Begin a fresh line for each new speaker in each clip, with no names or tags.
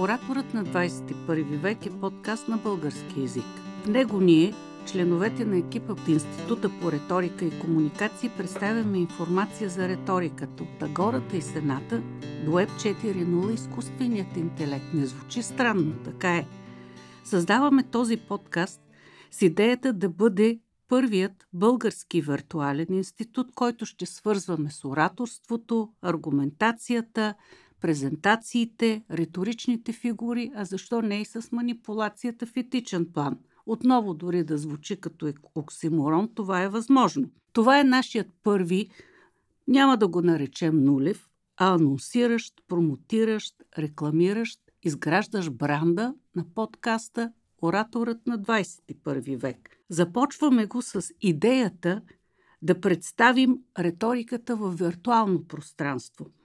Ораторът на 21 век е подкаст на български язик. В него ние, членовете на екипа от Института по риторика и комуникации, представяме информация за риториката от Агората и Сената до Web 4.0 изкуственият интелект. Не звучи странно, така е. Създаваме този подкаст с идеята да бъде първият български виртуален институт, който ще свързваме с ораторството, аргументацията, презентациите, риторичните фигури, а защо не и с манипулацията в етичен план. Отново дори да звучи като оксиморон, това е възможно. Това е нашият първи, няма да го наречем нулев, а анонсиращ, промотиращ, рекламиращ, изграждаш бранда на подкаста Ораторът на 21 век. Започваме го с идеята да представим риториката в виртуално пространство –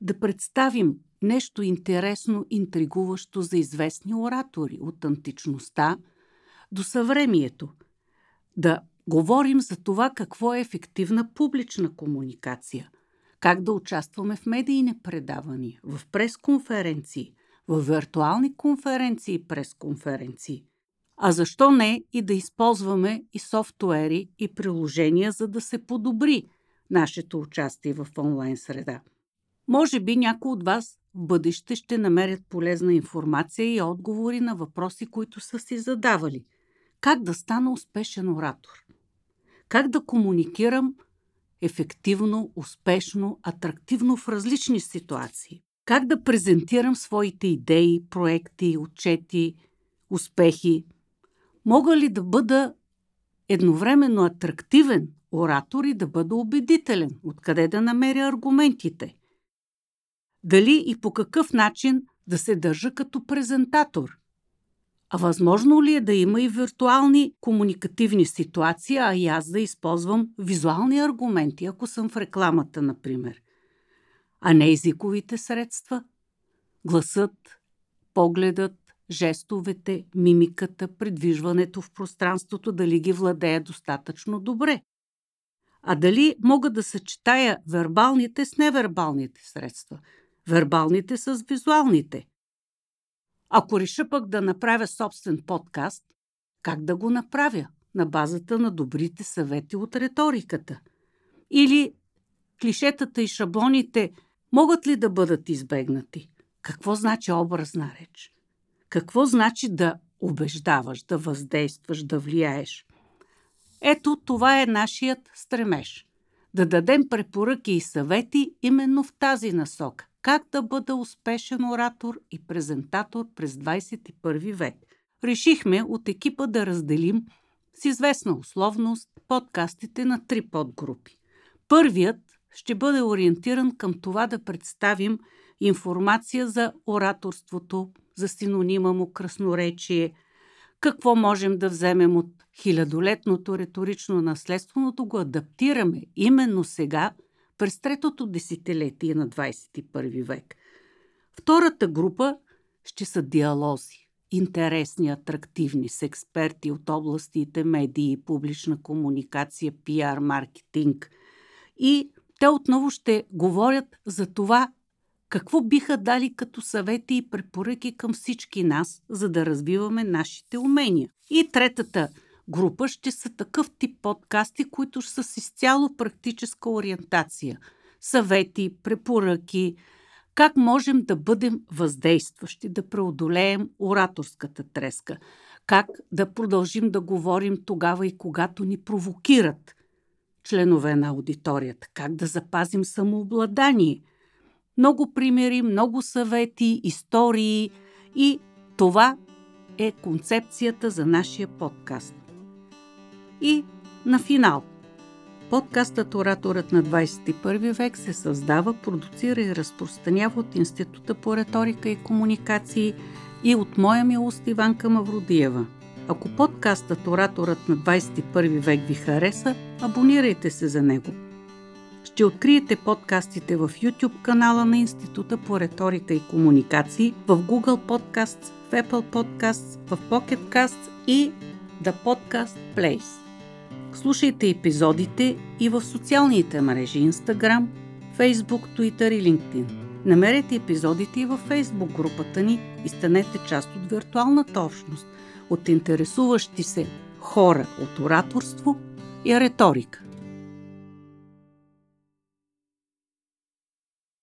да представим нещо интересно, интригуващо за известни оратори от античността до съвремието. Да говорим за това какво е ефективна публична комуникация, как да участваме в медийни предавания, в пресконференции, в виртуални конференции и пресконференции. А защо не и да използваме и софтуери и приложения, за да се подобри нашето участие в онлайн среда. Може би някои от вас в бъдеще ще намерят полезна информация и отговори на въпроси, които са си задавали. Как да стана успешен оратор? Как да комуникирам ефективно, успешно, атрактивно в различни ситуации? Как да презентирам своите идеи, проекти, отчети, успехи? Мога ли да бъда едновременно атрактивен оратор и да бъда убедителен? Откъде да намеря аргументите? Дали и по какъв начин да се държа като презентатор. А възможно ли е да има и виртуални комуникативни ситуации, а и аз да използвам визуални аргументи, ако съм в рекламата, например, а не езиковите средства? Гласът, погледът, жестовете, мимиката, предвижването в пространството, дали ги владея достатъчно добре. А дали мога да съчетая вербалните с невербалните средства – вербалните с визуалните. Ако реша пък да направя собствен подкаст, как да го направя? На базата на добрите съвети от риториката. Или клишетата и шаблоните могат ли да бъдат избегнати? Какво значи образна реч? Какво значи да убеждаваш, да въздействаш, да влияеш? Ето това е нашият стремеж. Да дадем препоръки и съвети именно в тази насока как да бъда успешен оратор и презентатор през 21 век. Решихме от екипа да разделим с известна условност подкастите на три подгрупи. Първият ще бъде ориентиран към това да представим информация за ораторството, за синонима му красноречие, какво можем да вземем от хилядолетното риторично наследство, но го адаптираме именно сега – през третото десетилетие на 21 век. Втората група ще са диалози. Интересни, атрактивни, с експерти от областите медии, публична комуникация, пиар, маркетинг. И те отново ще говорят за това какво биха дали като съвети и препоръки към всички нас, за да развиваме нашите умения. И третата група ще са такъв тип подкасти, които са с изцяло практическа ориентация. Съвети, препоръки, как можем да бъдем въздействащи, да преодолеем ораторската треска, как да продължим да говорим тогава и когато ни провокират членове на аудиторията, как да запазим самообладание. Много примери, много съвети, истории и това е концепцията за нашия подкаст. И на финал. Подкастът Ораторът на 21 век се създава, продуцира и разпространява от Института по риторика и комуникации и от моя милост Иванка Мавродиева. Ако подкастът Ораторът на 21 век ви хареса, абонирайте се за него. Ще откриете подкастите в YouTube канала на Института по риторика и комуникации, в Google Podcasts, в Apple Podcasts, в Pocket Casts и The Podcast Place. Слушайте епизодите и в социалните мрежи Instagram, Facebook, Twitter и LinkedIn. Намерете епизодите и във фейсбук групата ни и станете част от виртуалната общност от интересуващи се хора от ораторство и риторика.